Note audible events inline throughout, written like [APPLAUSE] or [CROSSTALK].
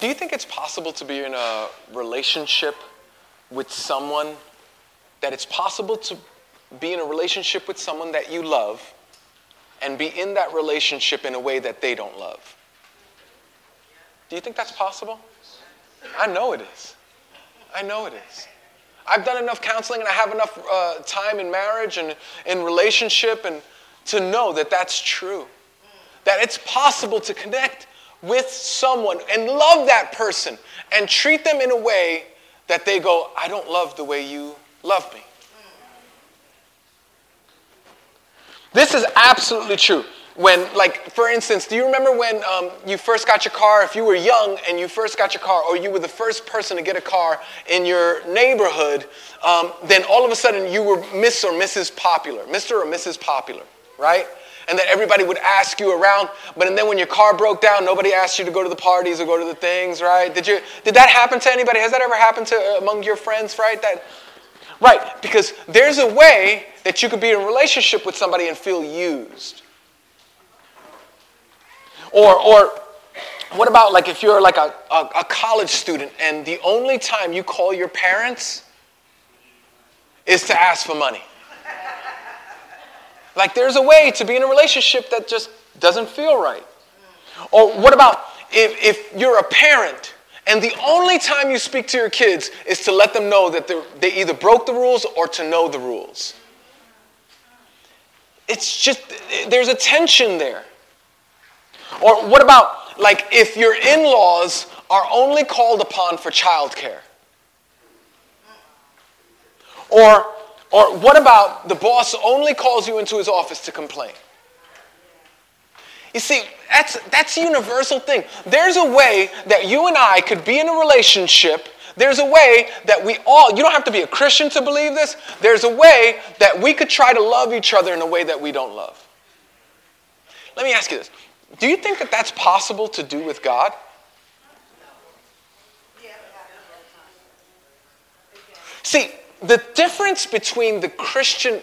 Do you think it's possible to be in a relationship with someone that it's possible to be in a relationship with someone that you love and be in that relationship in a way that they don't love? Do you think that's possible? I know it is. I know it is. I've done enough counseling and I have enough uh, time in marriage and in relationship and to know that that's true. That it's possible to connect with someone and love that person and treat them in a way that they go, I don't love the way you love me. This is absolutely true. When, like, for instance, do you remember when um, you first got your car? If you were young and you first got your car, or you were the first person to get a car in your neighborhood, um, then all of a sudden you were Miss or Mrs. Popular, Mr. or Mrs. Popular, right? And that everybody would ask you around. But and then when your car broke down, nobody asked you to go to the parties or go to the things, right? Did you did that happen to anybody? Has that ever happened to uh, among your friends, right? That right, because there's a way that you could be in a relationship with somebody and feel used. Or or what about like if you're like a, a, a college student and the only time you call your parents is to ask for money? Like there's a way to be in a relationship that just doesn't feel right. Or what about if, if you're a parent and the only time you speak to your kids is to let them know that they either broke the rules or to know the rules? It's just, there's a tension there. Or what about, like, if your in laws are only called upon for childcare? Or or what about the boss only calls you into his office to complain? You see, that's, that's a universal thing. There's a way that you and I could be in a relationship. There's a way that we all, you don't have to be a Christian to believe this. There's a way that we could try to love each other in a way that we don't love. Let me ask you this Do you think that that's possible to do with God? See, the difference between the Christian,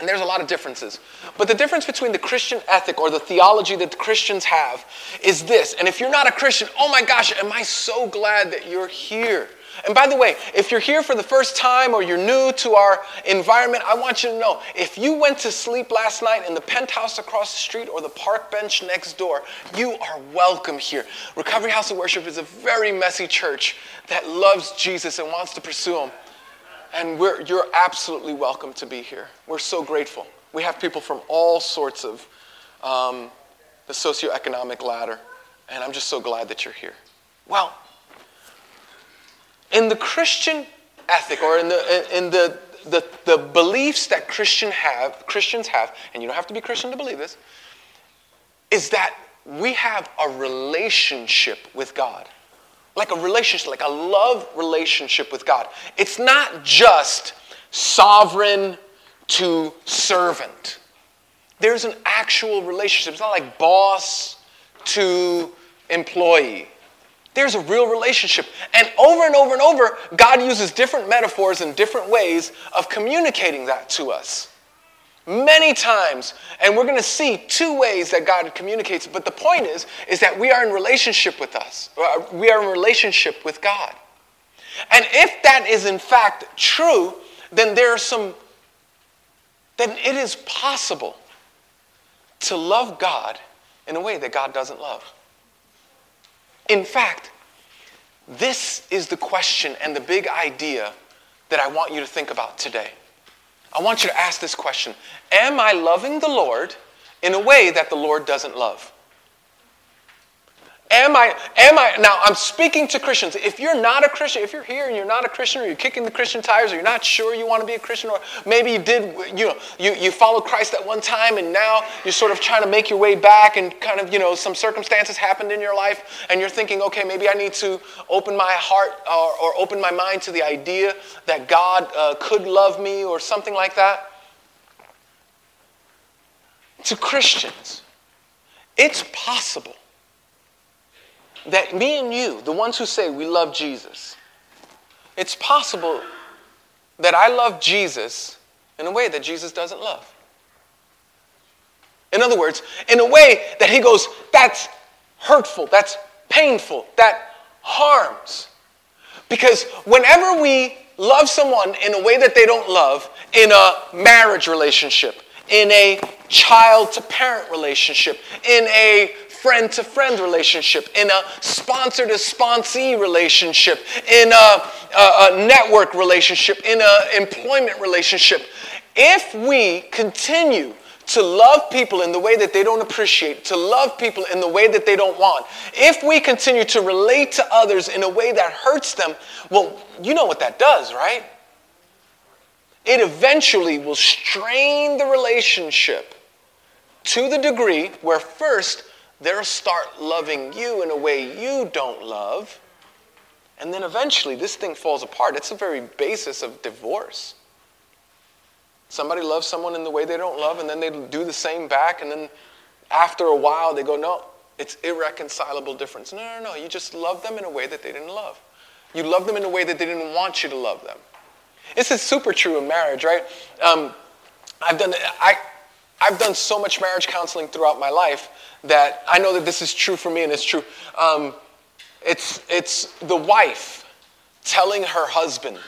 and there's a lot of differences, but the difference between the Christian ethic or the theology that the Christians have is this. And if you're not a Christian, oh my gosh, am I so glad that you're here. And by the way, if you're here for the first time or you're new to our environment, I want you to know if you went to sleep last night in the penthouse across the street or the park bench next door, you are welcome here. Recovery House of Worship is a very messy church that loves Jesus and wants to pursue him. And you're absolutely welcome to be here. We're so grateful. We have people from all sorts of um, the socioeconomic ladder, and I'm just so glad that you're here. Well, in the Christian ethic or in the, in the, the, the beliefs that Christian have, Christians have, and you don't have to be Christian to believe this, is that we have a relationship with God like a relationship, like a love relationship with God. It's not just sovereign to servant. There's an actual relationship. It's not like boss to employee. There's a real relationship. And over and over and over, God uses different metaphors and different ways of communicating that to us many times and we're going to see two ways that god communicates. But the point is is that we are in relationship with us. Uh, we are in relationship with god. And if that is in fact true then there are some then it is possible to love god in a way that god doesn't love. In fact this is the question and the big idea that i want you to think about today I want you to ask this question Am I loving the Lord in a way that the Lord doesn't love? Am I, am I, now I'm speaking to Christians. If you're not a Christian, if you're here and you're not a Christian, or you're kicking the Christian tires, or you're not sure you want to be a Christian, or maybe you did, you know, you, you followed Christ at one time and now you're sort of trying to make your way back and kind of, you know, some circumstances happened in your life and you're thinking, okay, maybe I need to open my heart or, or open my mind to the idea that God uh, could love me or something like that. To Christians, it's possible that me and you, the ones who say we love Jesus, it's possible that I love Jesus in a way that Jesus doesn't love. In other words, in a way that he goes, that's hurtful, that's painful, that harms. Because whenever we love someone in a way that they don't love, in a marriage relationship, in a child to parent relationship, in a friend to friend relationship, in a sponsor to sponsee relationship, in a, a, a network relationship, in an employment relationship. If we continue to love people in the way that they don't appreciate, to love people in the way that they don't want, if we continue to relate to others in a way that hurts them, well, you know what that does, right? It eventually will strain the relationship to the degree where first they'll start loving you in a way you don't love. And then eventually this thing falls apart. It's the very basis of divorce. Somebody loves someone in the way they don't love, and then they do the same back, and then after a while they go, No, it's irreconcilable difference. No, no, no. You just love them in a way that they didn't love. You love them in a way that they didn't want you to love them. This is super true in marriage, right? Um, I've done I, I've done so much marriage counseling throughout my life that I know that this is true for me and it's true. Um, it's, it's the wife telling her husband,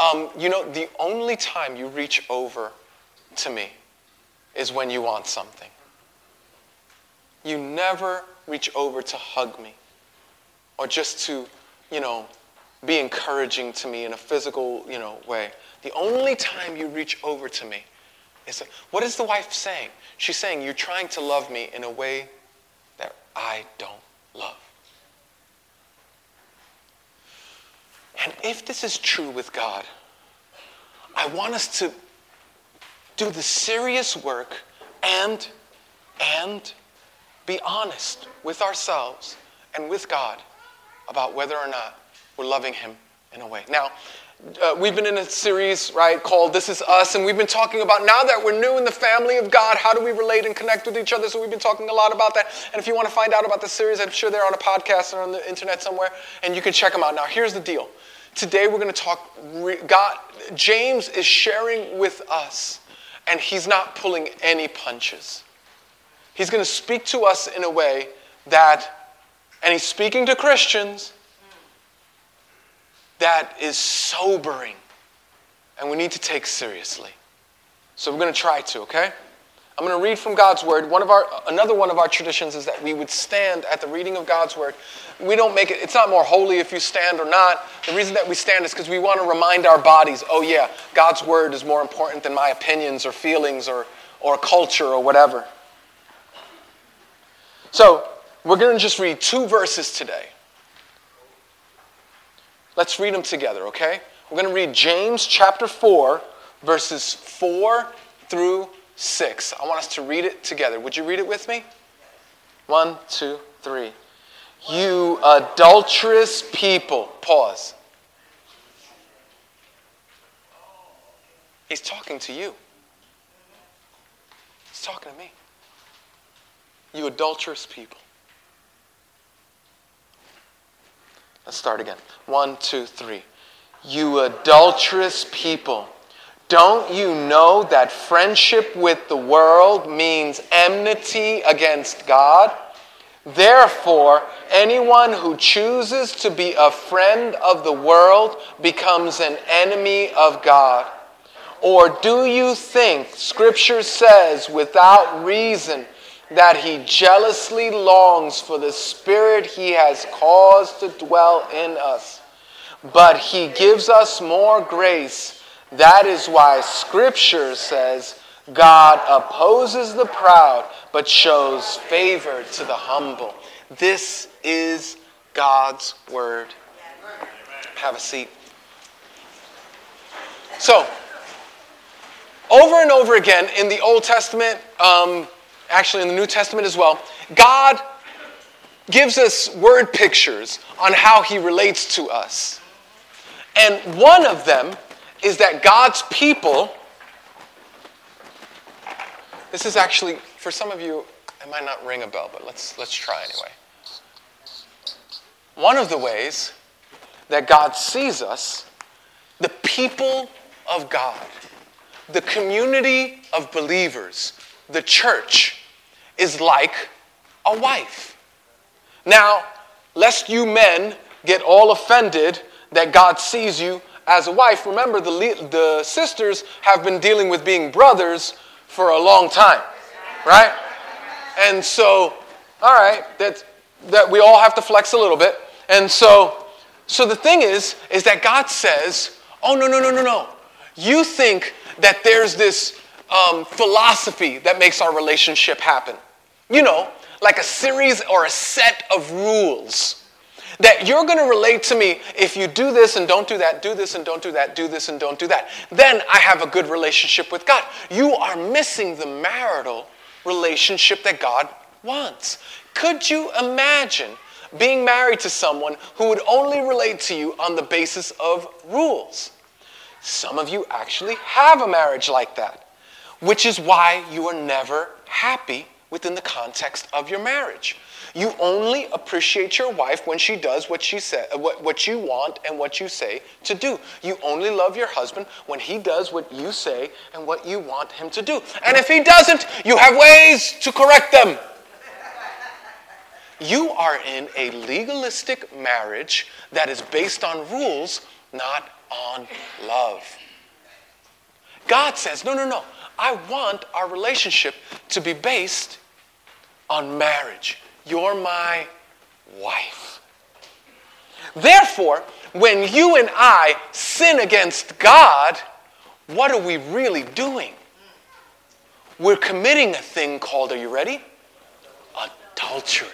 um, you know, the only time you reach over to me is when you want something. You never reach over to hug me or just to, you know, be encouraging to me in a physical, you know, way. The only time you reach over to me is what is the wife saying? She's saying you're trying to love me in a way that I don't love. And if this is true with God, I want us to do the serious work and and be honest with ourselves and with God about whether or not we're loving him in a way. Now, uh, we've been in a series, right, called This Is Us, and we've been talking about now that we're new in the family of God, how do we relate and connect with each other? So we've been talking a lot about that. And if you want to find out about the series, I'm sure they're on a podcast or on the internet somewhere, and you can check them out. Now, here's the deal. Today we're going to talk, God, James is sharing with us, and he's not pulling any punches. He's going to speak to us in a way that, and he's speaking to Christians, that is sobering and we need to take seriously. So we're going to try to, okay? I'm going to read from God's word. One of our another one of our traditions is that we would stand at the reading of God's word. We don't make it it's not more holy if you stand or not. The reason that we stand is because we want to remind our bodies, oh yeah, God's word is more important than my opinions or feelings or or culture or whatever. So, we're going to just read two verses today. Let's read them together, okay? We're going to read James chapter 4, verses 4 through 6. I want us to read it together. Would you read it with me? One, two, three. You adulterous people. Pause. He's talking to you. He's talking to me. You adulterous people. Let's start again. One, two, three. You adulterous people. Don't you know that friendship with the world means enmity against God? Therefore, anyone who chooses to be a friend of the world becomes an enemy of God. Or do you think Scripture says without reason that he jealously longs for the Spirit he has caused to dwell in us. But he gives us more grace. That is why Scripture says, God opposes the proud, but shows favor to the humble. This is God's word. Have a seat. So, over and over again in the Old Testament, um, actually in the New Testament as well, God gives us word pictures on how he relates to us. And one of them is that God's people, this is actually, for some of you, it might not ring a bell, but let's, let's try anyway. One of the ways that God sees us, the people of God, the community of believers, the church is like a wife. Now, lest you men get all offended that God sees you as a wife. Remember, the, the sisters have been dealing with being brothers for a long time, right? And so, all right, that, that we all have to flex a little bit. And so, so the thing is, is that God says, oh, no, no, no, no, no. You think that there's this um, philosophy that makes our relationship happen. You know, like a series or a set of rules that you're going to relate to me if you do this and don't do that, do this and don't do that, do this and don't do that. Then I have a good relationship with God. You are missing the marital relationship that God wants. Could you imagine being married to someone who would only relate to you on the basis of rules? Some of you actually have a marriage like that, which is why you are never happy within the context of your marriage. You only appreciate your wife when she does what she said, what, what you want and what you say to do. You only love your husband when he does what you say and what you want him to do. And if he doesn't, you have ways to correct them. You are in a legalistic marriage that is based on rules, not on love. God says, no, no, no. I want our relationship to be based on marriage. You're my wife. Therefore, when you and I sin against God, what are we really doing? We're committing a thing called, are you ready? Adultery.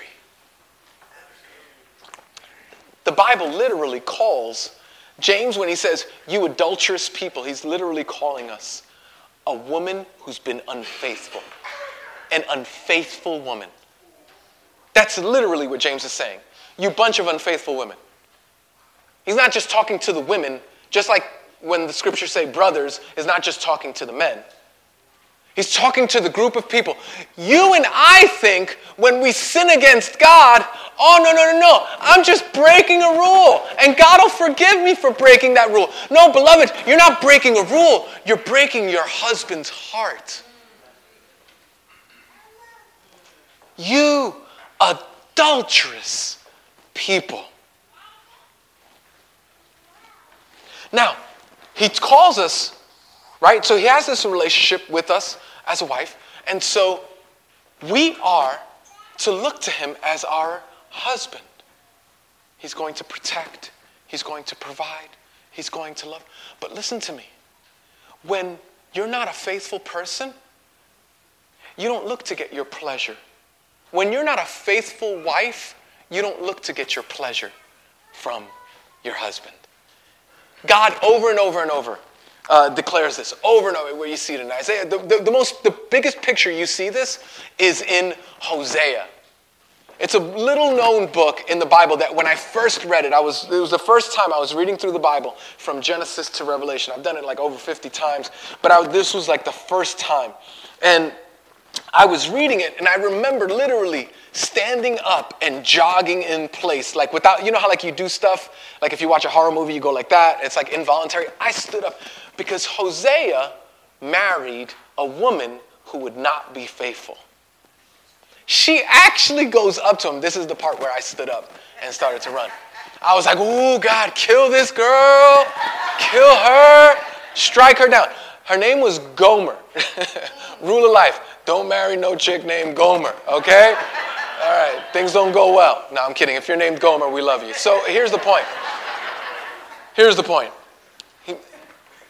The Bible literally calls James, when he says, You adulterous people, he's literally calling us a woman who's been unfaithful. An unfaithful woman. That's literally what James is saying. You bunch of unfaithful women. He's not just talking to the women, just like when the scriptures say brothers, is not just talking to the men. He's talking to the group of people. You and I think when we sin against God, oh, no, no, no, no, I'm just breaking a rule, and God will forgive me for breaking that rule. No, beloved, you're not breaking a rule, you're breaking your husband's heart. You adulterous people. Now, he calls us, right? So he has this relationship with us as a wife. And so we are to look to him as our husband. He's going to protect, he's going to provide, he's going to love. But listen to me. When you're not a faithful person, you don't look to get your pleasure when you're not a faithful wife, you don't look to get your pleasure from your husband. God, over and over and over, uh, declares this over and over where you see it in Isaiah. The, the, the, most, the biggest picture you see this is in Hosea. It's a little known book in the Bible that when I first read it, I was, it was the first time I was reading through the Bible from Genesis to Revelation. I've done it like over 50 times, but I, this was like the first time. And I was reading it and I remember literally standing up and jogging in place, like without, you know how like you do stuff, like if you watch a horror movie, you go like that, it's like involuntary. I stood up because Hosea married a woman who would not be faithful. She actually goes up to him. This is the part where I stood up and started to run. I was like, oh, God, kill this girl, kill her, strike her down. Her name was Gomer, [LAUGHS] rule of life. Don't marry no chick named Gomer, okay? All right, things don't go well. No, I'm kidding. If you're named Gomer, we love you. So here's the point. Here's the point.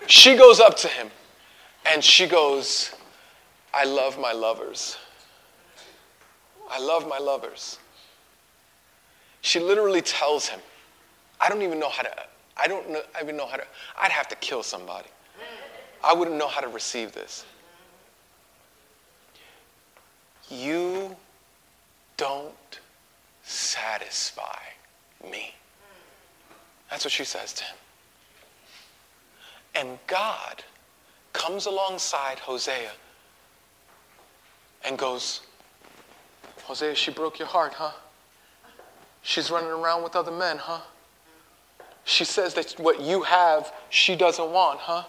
He, she goes up to him and she goes, I love my lovers. I love my lovers. She literally tells him, I don't even know how to, I don't know, I even know how to, I'd have to kill somebody. I wouldn't know how to receive this. You don't satisfy me. That's what she says to him. And God comes alongside Hosea and goes, Hosea, she broke your heart, huh? She's running around with other men, huh? She says that what you have, she doesn't want, huh?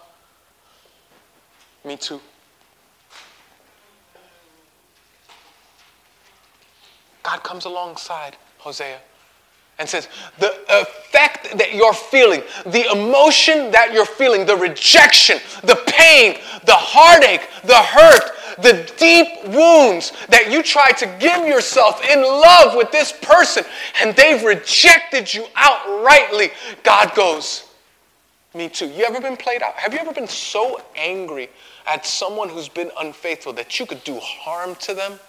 Me too. God comes alongside Hosea and says, the effect that you're feeling, the emotion that you're feeling, the rejection, the pain, the heartache, the hurt, the deep wounds that you tried to give yourself in love with this person and they've rejected you outrightly, God goes, Me too. You ever been played out? Have you ever been so angry at someone who's been unfaithful that you could do harm to them?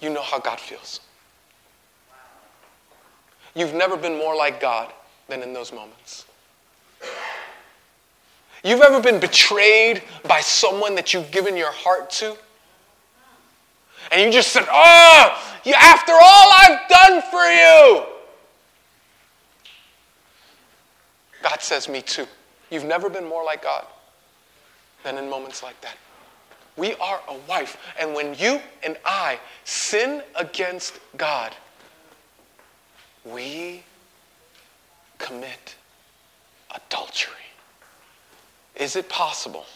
You know how God feels. You've never been more like God than in those moments. You've ever been betrayed by someone that you've given your heart to? And you just said, Oh, after all I've done for you. God says, Me too. You've never been more like God than in moments like that. We are a wife. And when you and I sin against God, we commit adultery. Is it possible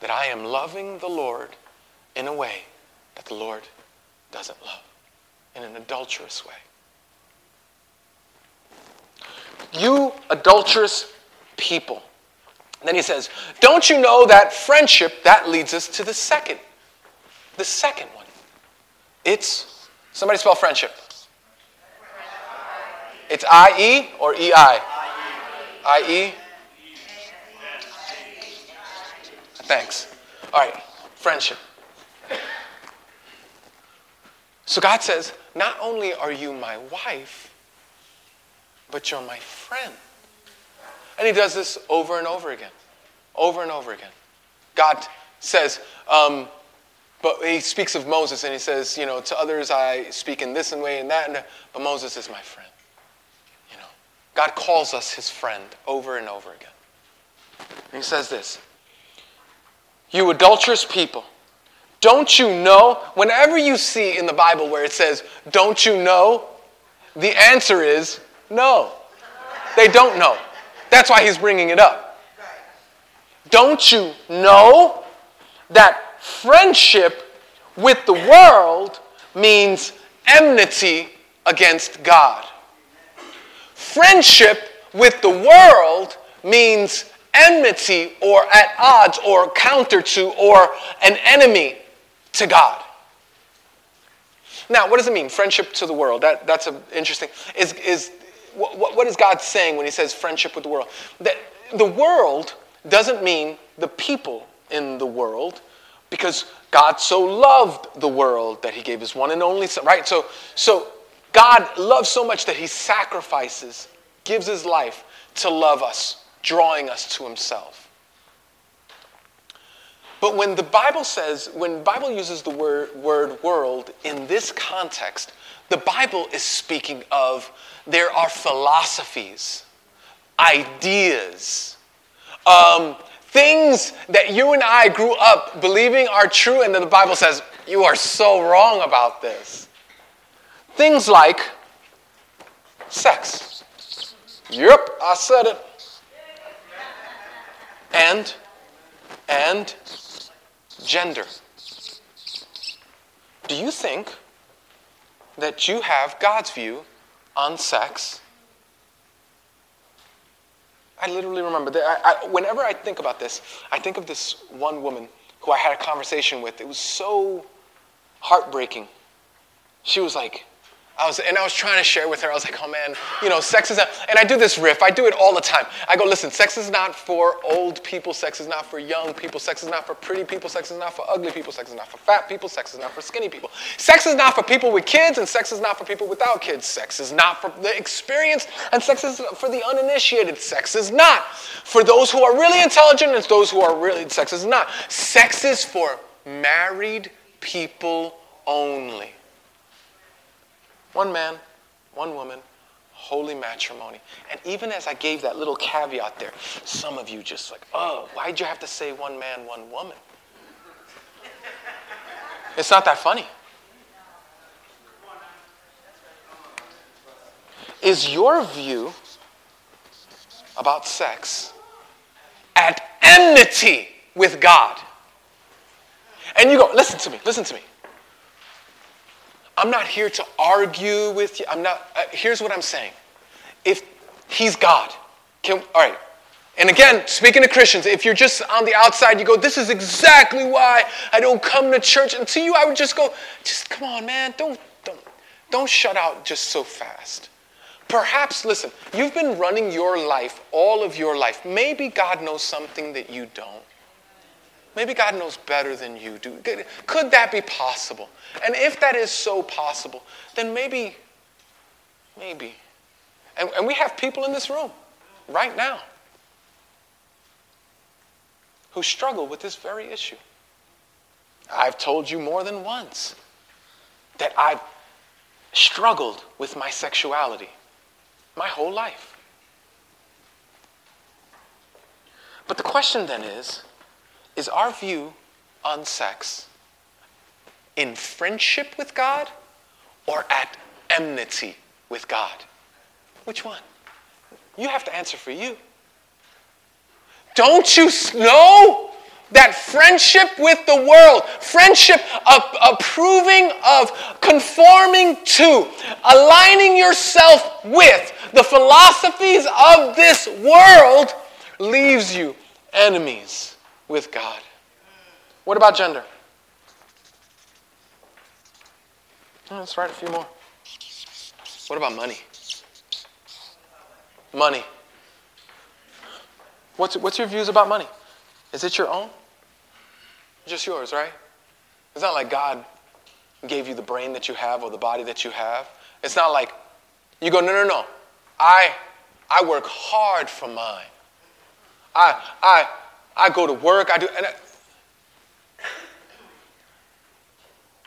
that I am loving the Lord in a way that the Lord doesn't love, in an adulterous way? You adulterous people. then he says, Don't you know that friendship, that leads us to the second, the second one. It's, somebody spell friendship. It's I-E or E-I? I-E? Thanks. All right, friendship. So God says, not only are you my wife, but you're my friend. And he does this over and over again. Over and over again. God says, um, but he speaks of Moses and he says, you know, to others I speak in this and way and that, but Moses is my friend. God calls us his friend over and over again. And he says this You adulterous people, don't you know? Whenever you see in the Bible where it says, Don't you know? The answer is no. They don't know. That's why he's bringing it up. Don't you know that friendship with the world means enmity against God? Friendship with the world means enmity or at odds or counter to or an enemy to God. Now, what does it mean, friendship to the world? That, that's a, interesting. Is, is, what, what is God saying when he says friendship with the world? That the world doesn't mean the people in the world because God so loved the world that he gave his one and only son, right? So, so God loves so much that he sacrifices, gives his life to love us, drawing us to himself. But when the Bible says, when Bible uses the word, word world in this context, the Bible is speaking of there are philosophies, ideas, um, things that you and I grew up believing are true, and then the Bible says, you are so wrong about this. Things like sex. Yep, I said it. And, and gender. Do you think that you have God's view on sex? I literally remember that. I, I, whenever I think about this, I think of this one woman who I had a conversation with. It was so heartbreaking. She was like, I was, and I was trying to share with her. I was like, oh man, you know, sex is not, and I do this riff. I do it all the time. I go, listen, sex is not for old people. Sex is not for young people. Sex is not for pretty people. Sex is not for ugly people. Sex is not for fat people. Sex is not for skinny people. Sex is not for people with kids, and sex is not for people without kids. Sex is not for the experienced, and sex is for the uninitiated. Sex is not for those who are really intelligent, and those who are really, sex is not. Sex is for married people only. One man, one woman, holy matrimony. And even as I gave that little caveat there, some of you just like, oh, why'd you have to say one man, one woman? It's not that funny. Is your view about sex at enmity with God? And you go, listen to me, listen to me. I'm not here to argue with you. I'm not, uh, here's what I'm saying. If he's God, can, all right. And again, speaking to Christians, if you're just on the outside, you go, this is exactly why I don't come to church. And to you, I would just go, just come on, man, don't, don't, don't shut out just so fast. Perhaps, listen, you've been running your life all of your life. Maybe God knows something that you don't. Maybe God knows better than you do. Could that be possible? And if that is so possible, then maybe, maybe. And, and we have people in this room right now who struggle with this very issue. I've told you more than once that I've struggled with my sexuality my whole life. But the question then is is our view on sex in friendship with God or at enmity with God? Which one? You have to answer for you. Don't you know that friendship with the world, friendship of approving of, conforming to, aligning yourself with the philosophies of this world leaves you enemies with God. What about gender? let's write a few more. What about money? Money. What's, what's your views about money? Is it your own? Just yours, right? It's not like God gave you the brain that you have or the body that you have. It's not like you go, no, no, no. I, I work hard for mine. I, I, I go to work. I do. I,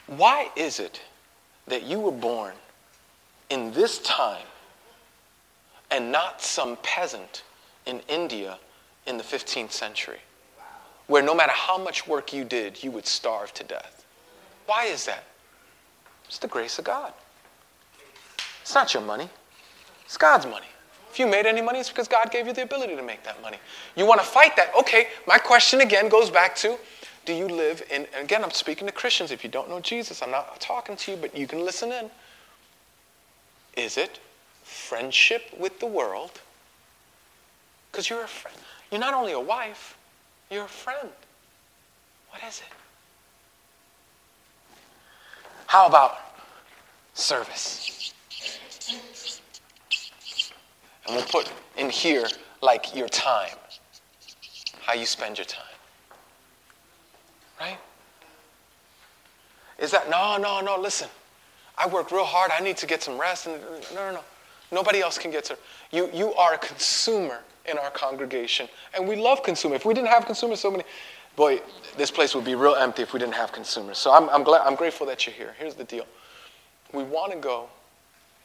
why is it that you were born in this time and not some peasant in India in the 15th century, where no matter how much work you did, you would starve to death? Why is that? It's the grace of God. It's not your money, it's God's money. If you made any money, it's because God gave you the ability to make that money. You want to fight that? Okay, my question again goes back to do you live in, again, I'm speaking to Christians. If you don't know Jesus, I'm not talking to you, but you can listen in. Is it friendship with the world? Because you're a friend. You're not only a wife, you're a friend. What is it? How about service? And we'll put in here like your time, how you spend your time. Right? Is that, no, no, no, listen. I worked real hard. I need to get some rest. And, no, no, no. Nobody else can get to. You, you are a consumer in our congregation. And we love consumers. If we didn't have consumers, so many, boy, this place would be real empty if we didn't have consumers. So I'm, I'm, glad, I'm grateful that you're here. Here's the deal we want to go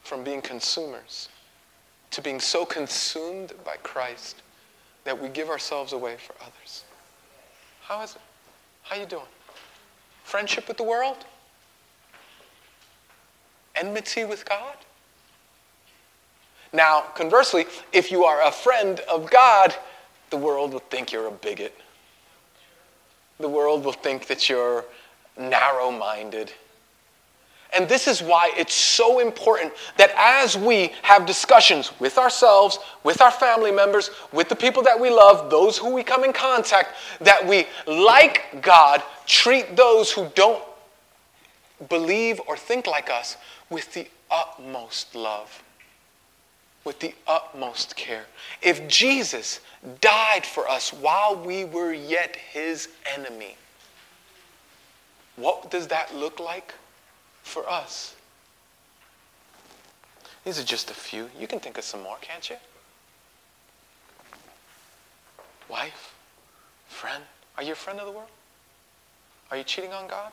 from being consumers to being so consumed by Christ that we give ourselves away for others. How is it? How you doing? Friendship with the world? Enmity with God? Now, conversely, if you are a friend of God, the world will think you're a bigot. The world will think that you're narrow minded and this is why it's so important that as we have discussions with ourselves, with our family members, with the people that we love, those who we come in contact, that we, like God, treat those who don't believe or think like us with the utmost love, with the utmost care. If Jesus died for us while we were yet his enemy, what does that look like? For us. These are just a few. You can think of some more, can't you? Wife, friend. Are you a friend of the world? Are you cheating on God?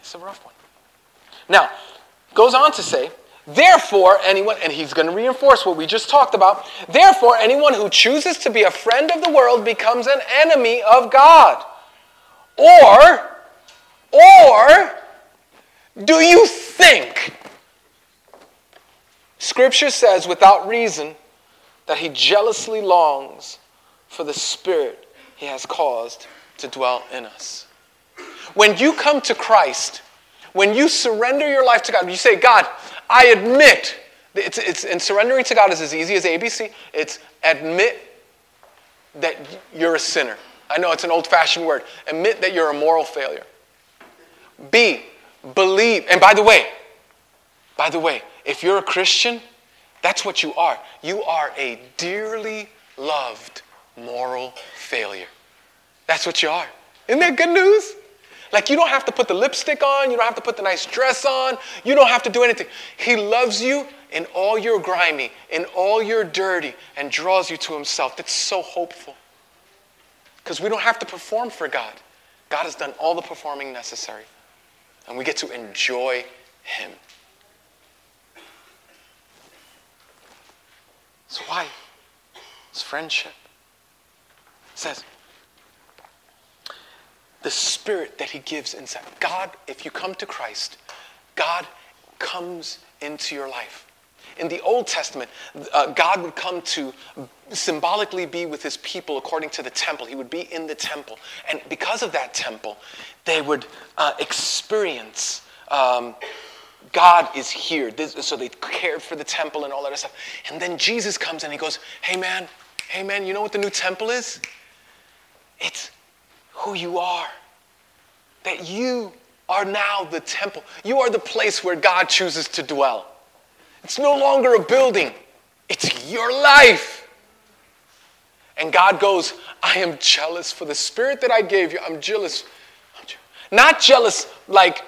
It's a rough one. Now, goes on to say, therefore, anyone, and he's going to reinforce what we just talked about, therefore, anyone who chooses to be a friend of the world becomes an enemy of God. Or, or, do you think? Scripture says without reason that he jealously longs for the Spirit he has caused to dwell in us. When you come to Christ, when you surrender your life to God, you say, God, I admit It's, it's, and surrendering to God is as easy as ABC. It's admit that you're a sinner. I know it's an old fashioned word. Admit that you're a moral failure. B, believe. And by the way, by the way, if you're a Christian, that's what you are. You are a dearly loved moral failure. That's what you are. Isn't that good news? Like, you don't have to put the lipstick on, you don't have to put the nice dress on, you don't have to do anything. He loves you in all your grimy, in all your dirty, and draws you to Himself. That's so hopeful. Because we don't have to perform for God. God has done all the performing necessary, and we get to enjoy Him. So, why? It's friendship. It says, the spirit that he gives inside. God, if you come to Christ, God comes into your life. In the Old Testament, uh, God would come to symbolically be with his people according to the temple. He would be in the temple. And because of that temple, they would uh, experience um, God is here. This, so they cared for the temple and all that stuff. And then Jesus comes and he goes, Hey man, hey man, you know what the new temple is? It's who you are. That you are now the temple. You are the place where God chooses to dwell. It's no longer a building, it's your life. And God goes, I am jealous for the spirit that I gave you. I'm jealous. Not jealous like,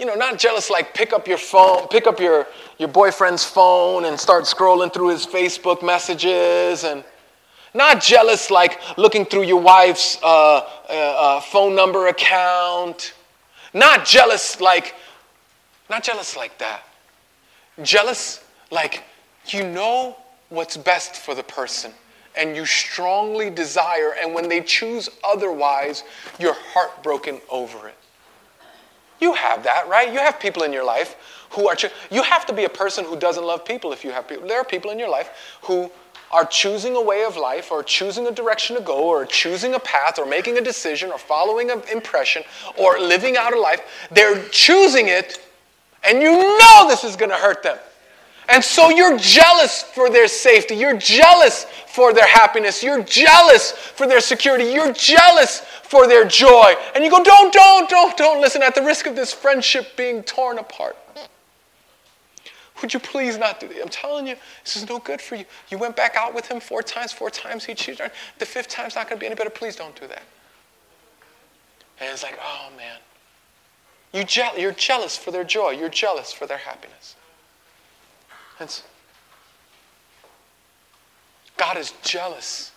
you know, not jealous like pick up your phone, pick up your, your boyfriend's phone and start scrolling through his Facebook messages and not jealous like looking through your wife's uh, uh, uh, phone number account. Not jealous like, not jealous like that. Jealous like you know what's best for the person and you strongly desire, and when they choose otherwise, you're heartbroken over it. You have that, right? You have people in your life who are, cho- you have to be a person who doesn't love people if you have people. There are people in your life who are choosing a way of life or choosing a direction to go or choosing a path or making a decision or following an impression or living out a life, they're choosing it and you know this is going to hurt them. And so you're jealous for their safety. You're jealous for their happiness. You're jealous for their security. You're jealous for their joy. And you go, don't, don't, don't, don't listen at the risk of this friendship being torn apart. Would you please not do that? I'm telling you, this is no good for you. You went back out with him four times, four times he cheated on you. The fifth time's not going to be any better. Please don't do that. And it's like, oh man. You je- you're jealous for their joy. You're jealous for their happiness. It's, God is jealous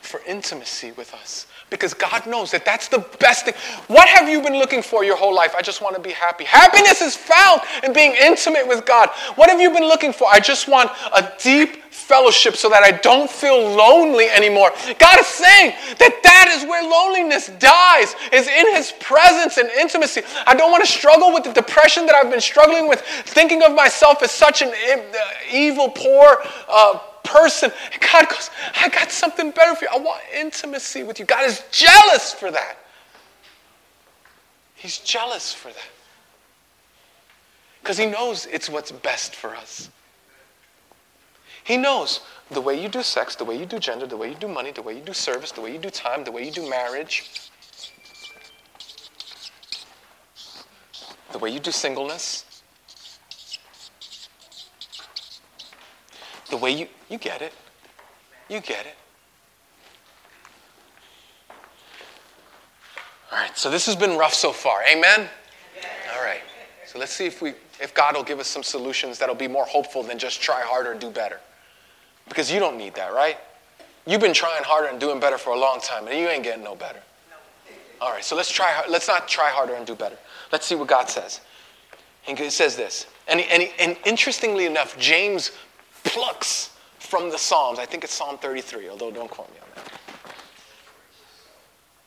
for intimacy with us because God knows that that's the best thing. What have you been looking for your whole life? I just want to be happy. Happiness is found in being intimate with God. What have you been looking for? I just want a deep fellowship so that I don't feel lonely anymore. God is saying that that is where loneliness dies, is in His presence and intimacy. I don't want to struggle with the depression that I've been struggling with, thinking of myself as such an uh, evil, poor, uh, person. And God goes, I got something better for you. I want intimacy with you. God is jealous for that. He's jealous for that. Because He knows it's what's best for us. He knows the way you do sex, the way you do gender, the way you do money, the way you do service, the way you do time, the way you do marriage, the way you do singleness, the way you, you get it. You get it. All right, so this has been rough so far. Amen? All right. So let's see if we if God will give us some solutions that'll be more hopeful than just try harder and do better. Because you don't need that, right? You've been trying harder and doing better for a long time, and you ain't getting no better. All right, so let's try. Let's not try harder and do better. Let's see what God says. And it says this, and, and, and interestingly enough, James plucks from the Psalms. I think it's Psalm 33, although don't quote me on that.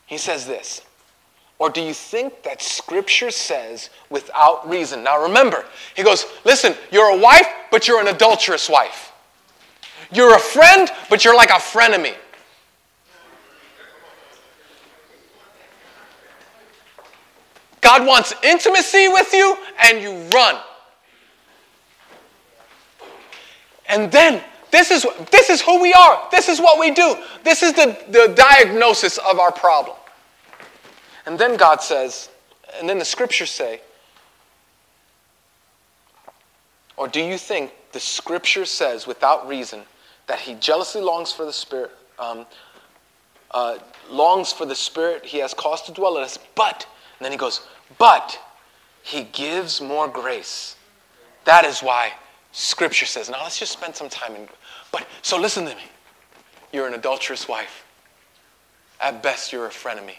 He says this. Or do you think that Scripture says without reason? Now remember, he goes, listen, you're a wife, but you're an adulterous wife. You're a friend, but you're like a frenemy. God wants intimacy with you, and you run. And then this is, this is who we are. This is what we do. This is the, the diagnosis of our problem. And then God says, and then the scriptures say, or do you think the scripture says without reason that he jealously longs for the spirit, um, uh, longs for the spirit he has caused to dwell in us, but, and then he goes, but he gives more grace. That is why scripture says, now let's just spend some time in, but, so listen to me. You're an adulterous wife. At best, you're a frenemy.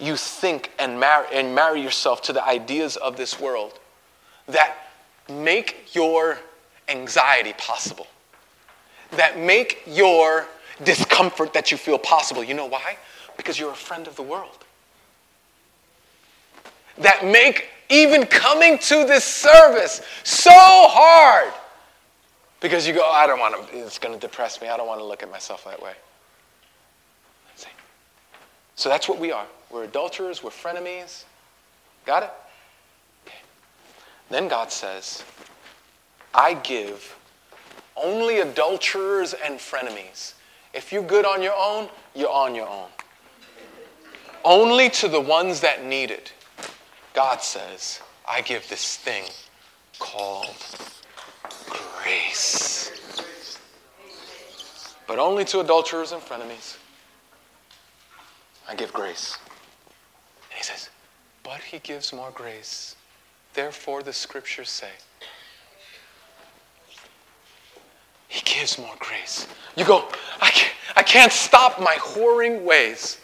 You think and marry, and marry yourself to the ideas of this world that make your anxiety possible, that make your discomfort that you feel possible. You know why? Because you're a friend of the world. That make even coming to this service so hard because you go, oh, I don't want to, it's going to depress me. I don't want to look at myself that way. So that's what we are. We're adulterers, we're frenemies. Got it? Okay. Then God says, I give only adulterers and frenemies. If you're good on your own, you're on your own. Only to the ones that need it. God says, I give this thing called grace. But only to adulterers and frenemies. I give grace. And he says, but he gives more grace. Therefore, the scriptures say, he gives more grace. You go, I can't, I can't stop my whoring ways.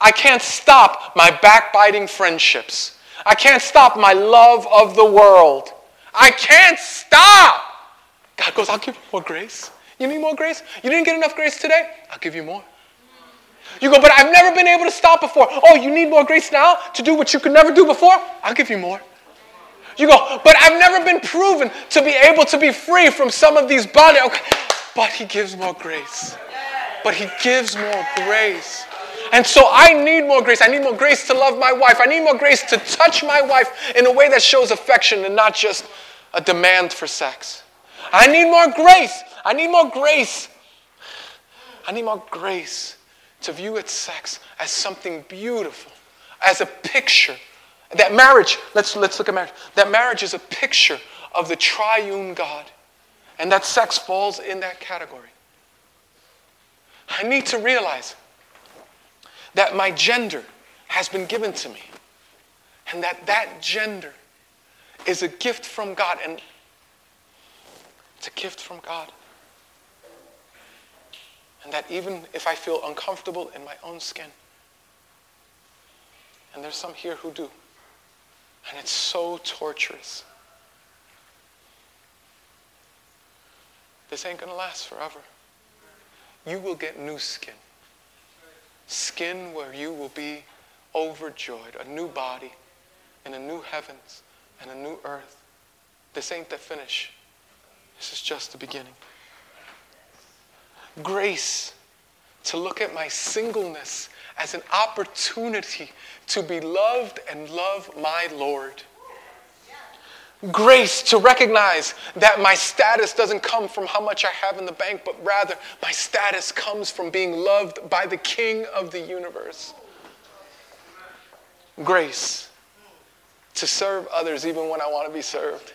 I can't stop my backbiting friendships. I can't stop my love of the world. I can't stop. God goes, I'll give you more grace. You need more grace? You didn't get enough grace today? I'll give you more. You go, but I've never been able to stop before. Oh, you need more grace now to do what you could never do before? I'll give you more. You go, but I've never been proven to be able to be free from some of these body. Okay. But he gives more grace. But he gives more grace. And so I need more grace. I need more grace to love my wife. I need more grace to touch my wife in a way that shows affection and not just a demand for sex. I need more grace. I need more grace. I need more grace to view its sex as something beautiful, as a picture. That marriage, let's, let's look at marriage. That marriage is a picture of the triune God. And that sex falls in that category. I need to realize that my gender has been given to me. And that that gender is a gift from God. And it's a gift from God. And that even if I feel uncomfortable in my own skin, and there's some here who do, and it's so torturous. This ain't to last forever. You will get new skin. Skin where you will be overjoyed, a new body and a new heavens and a new earth. This ain't the finish. This is just the beginning. Grace to look at my singleness as an opportunity to be loved and love my Lord. Grace to recognize that my status doesn't come from how much I have in the bank, but rather my status comes from being loved by the King of the universe. Grace to serve others even when I want to be served.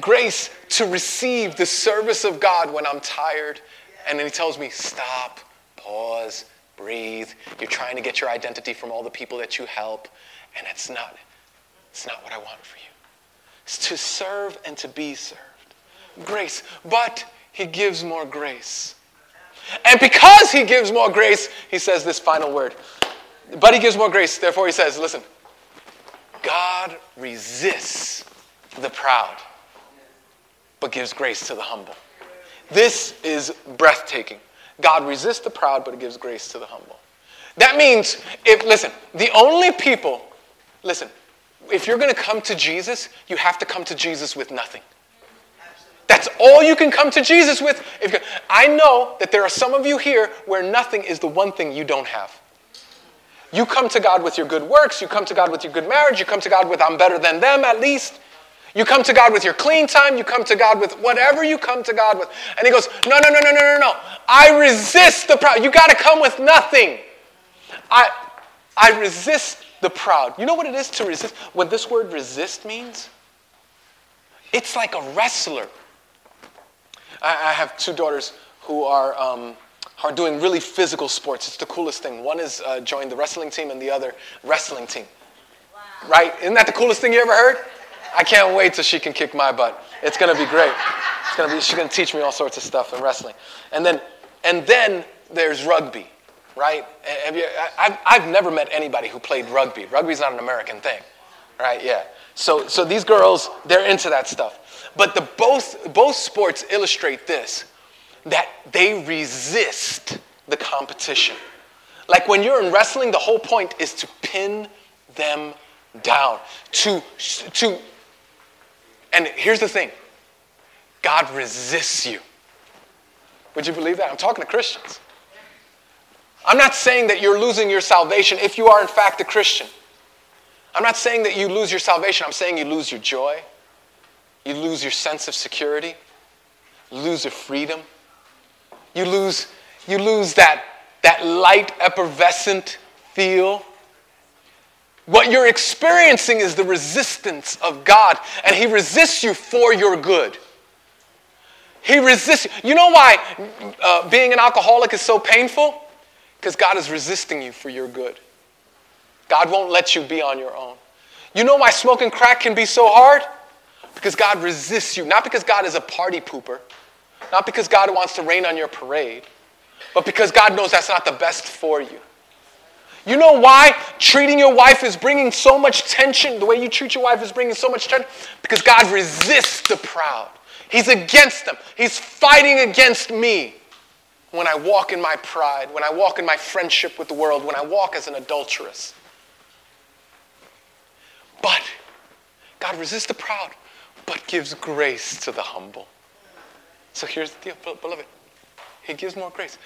Grace to receive the service of God when I'm tired. And then He tells me, stop, pause, breathe. You're trying to get your identity from all the people that you help, and it's not, it's not what I want for you. To serve and to be served. Grace. But he gives more grace. And because he gives more grace, he says this final word. But he gives more grace. Therefore, he says, listen, God resists the proud, but gives grace to the humble. This is breathtaking. God resists the proud, but gives grace to the humble. That means, if, listen, the only people, listen, if you're going to come to Jesus, you have to come to Jesus with nothing. That's all you can come to Jesus with. I know that there are some of you here where nothing is the one thing you don't have. You come to God with your good works, you come to God with your good marriage, you come to God with I'm better than them at least. You come to God with your clean time, you come to God with whatever you come to God with. And he goes, No, no, no, no, no, no, no. I resist the proud. You got to come with nothing. I, I resist the proud. You know what it is to resist? What this word resist means? It's like a wrestler. I, I have two daughters who are, um, are doing really physical sports. It's the coolest thing. One is uh, joined the wrestling team, and the other wrestling team. Wow. Right? Isn't that the coolest thing you ever heard? I can't wait till she can kick my butt. It's gonna be great. It's gonna be, she's gonna teach me all sorts of stuff in wrestling. And then, and then there's rugby, right? You, I've, I've never met anybody who played rugby. Rugby's not an American thing, right? Yeah. So, so these girls, they're into that stuff. But the both, both sports illustrate this that they resist the competition. Like when you're in wrestling, the whole point is to pin them down, to, to and here's the thing God resists you. Would you believe that? I'm talking to Christians. I'm not saying that you're losing your salvation if you are, in fact, a Christian. I'm not saying that you lose your salvation. I'm saying you lose your joy. You lose your sense of security. You lose your freedom. You lose, you lose that, that light, effervescent feel what you're experiencing is the resistance of God, and He resists you for your good. He resists you. You know why uh, being an alcoholic is so painful? Because God is resisting you for your good. God won't let you be on your own. You know why smoking crack can be so hard? Because God resists you. Not because God is a party pooper, not because God wants to rain on your parade, but because God knows that's not the best for you. You know why treating your wife is bringing so much tension? The way you treat your wife is bringing so much tension? Because God resists the proud. He's against them. He's fighting against me when I walk in my pride, when I walk in my friendship with the world, when I walk as an adulteress. But God resists the proud, but gives grace to the humble. So here's the deal, beloved. He gives more grace.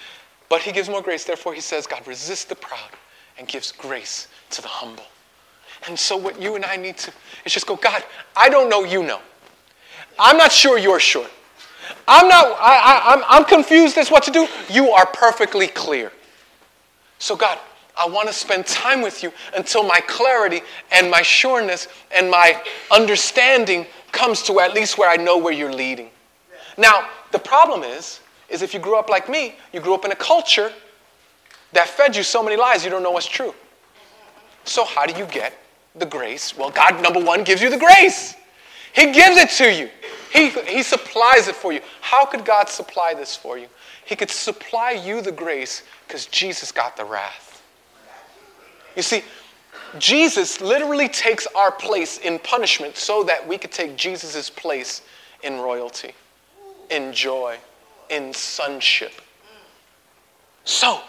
But he gives more grace, therefore he says, God resists the proud and gives grace to the humble. And so, what you and I need to is just go, God, I don't know you know. I'm not sure you're sure. I'm not, I, I'm, I'm confused as what to do. You are perfectly clear. So, God, I want to spend time with you until my clarity and my sureness and my understanding comes to at least where I know where you're leading. Now, the problem is, is if you grew up like me, you grew up in a culture that fed you so many lies you don't know what's true. So, how do you get the grace? Well, God, number one, gives you the grace. He gives it to you, He, he supplies it for you. How could God supply this for you? He could supply you the grace because Jesus got the wrath. You see, Jesus literally takes our place in punishment so that we could take Jesus' place in royalty, in joy, in sonship. So,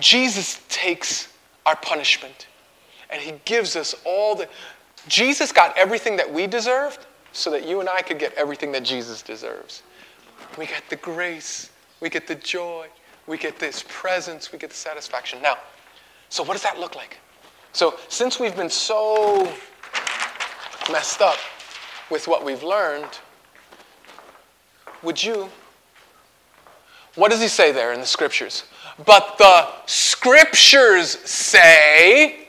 Jesus takes our punishment and he gives us all the. Jesus got everything that we deserved so that you and I could get everything that Jesus deserves. We get the grace, we get the joy, we get this presence, we get the satisfaction. Now, so what does that look like? So, since we've been so messed up with what we've learned, would you? What does he say there in the scriptures? But the scriptures say,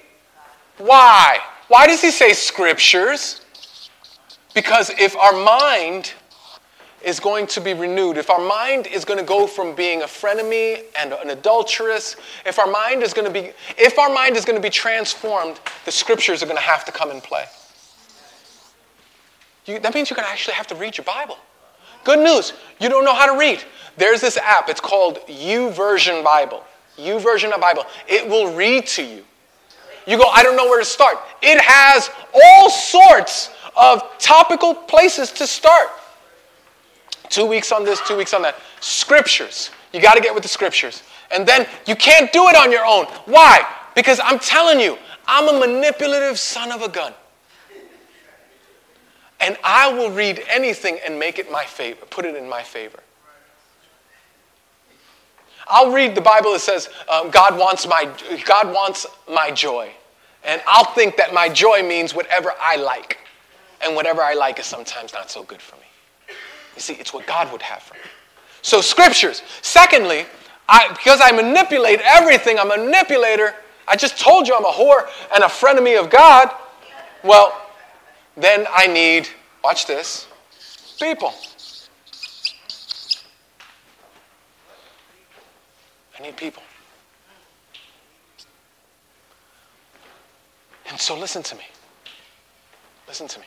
why? Why does he say scriptures? Because if our mind is going to be renewed, if our mind is going to go from being a frenemy and an adulteress, if our mind is going to be if our mind is going to be transformed, the scriptures are going to have to come in play. You, that means you're going to actually have to read your Bible. Good news, you don't know how to read. There's this app, it's called YouVersion Bible. YouVersion of Bible. It will read to you. You go, I don't know where to start. It has all sorts of topical places to start. Two weeks on this, two weeks on that. Scriptures. You got to get with the scriptures. And then you can't do it on your own. Why? Because I'm telling you, I'm a manipulative son of a gun. And I will read anything and make it my favor, put it in my favor. I'll read the Bible that says um, God wants my God wants my joy, and I'll think that my joy means whatever I like. And whatever I like is sometimes not so good for me. You see, it's what God would have for me. So, scriptures. Secondly, I, because I manipulate everything, I'm a manipulator. I just told you I'm a whore and a frenemy of God. Well, then I need, watch this, people. I need people. And so listen to me. Listen to me.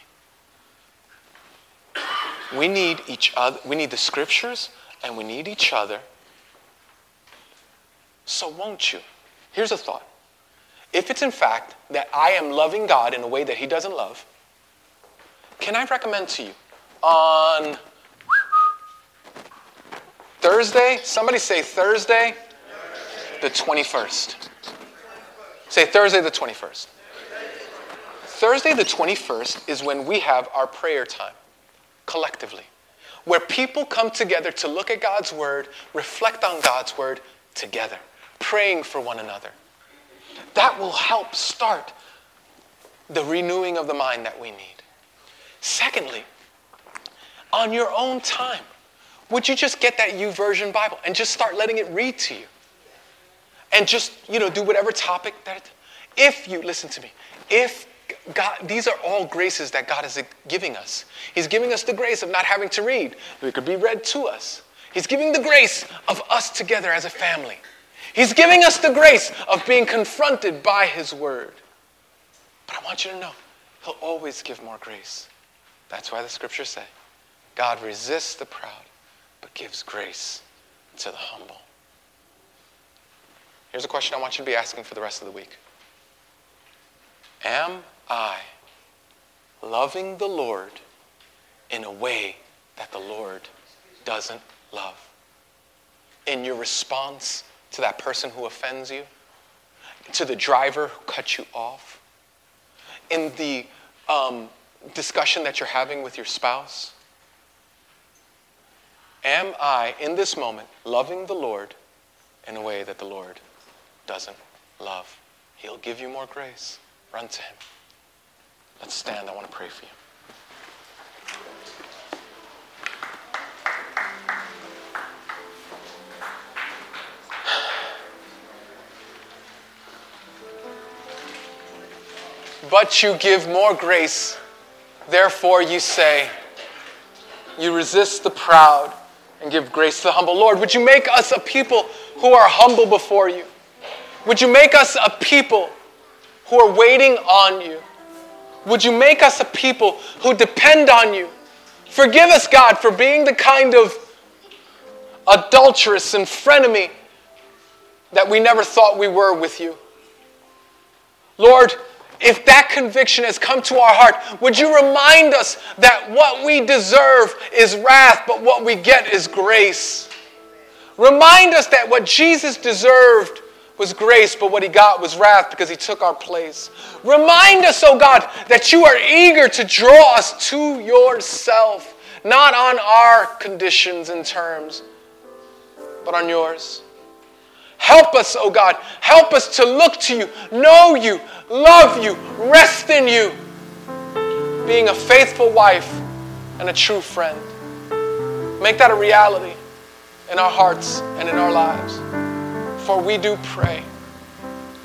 We need each other. We need the scriptures and we need each other. So won't you? Here's a thought. If it's in fact that I am loving God in a way that He doesn't love, can I recommend to you on Thursday? Somebody say Thursday, the 21st. Say Thursday, the 21st. Thursday, the 21st, is when we have our prayer time collectively, where people come together to look at God's word, reflect on God's word together, praying for one another. That will help start the renewing of the mind that we need. Secondly, on your own time, would you just get that YouVersion Bible and just start letting it read to you? And just, you know, do whatever topic that if you listen to me, if God, these are all graces that God is giving us. He's giving us the grace of not having to read. It could be read to us. He's giving the grace of us together as a family. He's giving us the grace of being confronted by His Word. But I want you to know, He'll always give more grace. That's why the scriptures say, God resists the proud, but gives grace to the humble. Here's a question I want you to be asking for the rest of the week Am I loving the Lord in a way that the Lord doesn't love? In your response to that person who offends you, to the driver who cut you off, in the um, discussion that you're having with your spouse? Am I, in this moment, loving the Lord in a way that the Lord doesn't love? He'll give you more grace. Run to Him. Let's stand. I want to pray for you. But you give more grace. Therefore, you say, You resist the proud and give grace to the humble. Lord, would you make us a people who are humble before you? Would you make us a people who are waiting on you? Would you make us a people who depend on you? Forgive us, God, for being the kind of adulterous and frenemy that we never thought we were with you. Lord, if that conviction has come to our heart, would you remind us that what we deserve is wrath, but what we get is grace? Remind us that what Jesus deserved was grace, but what he got was wrath because he took our place. Remind us, oh God, that you are eager to draw us to yourself, not on our conditions and terms, but on yours. Help us, oh God. Help us to look to you, know you, love you, rest in you, being a faithful wife and a true friend. Make that a reality in our hearts and in our lives. For we do pray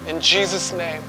in Jesus' name.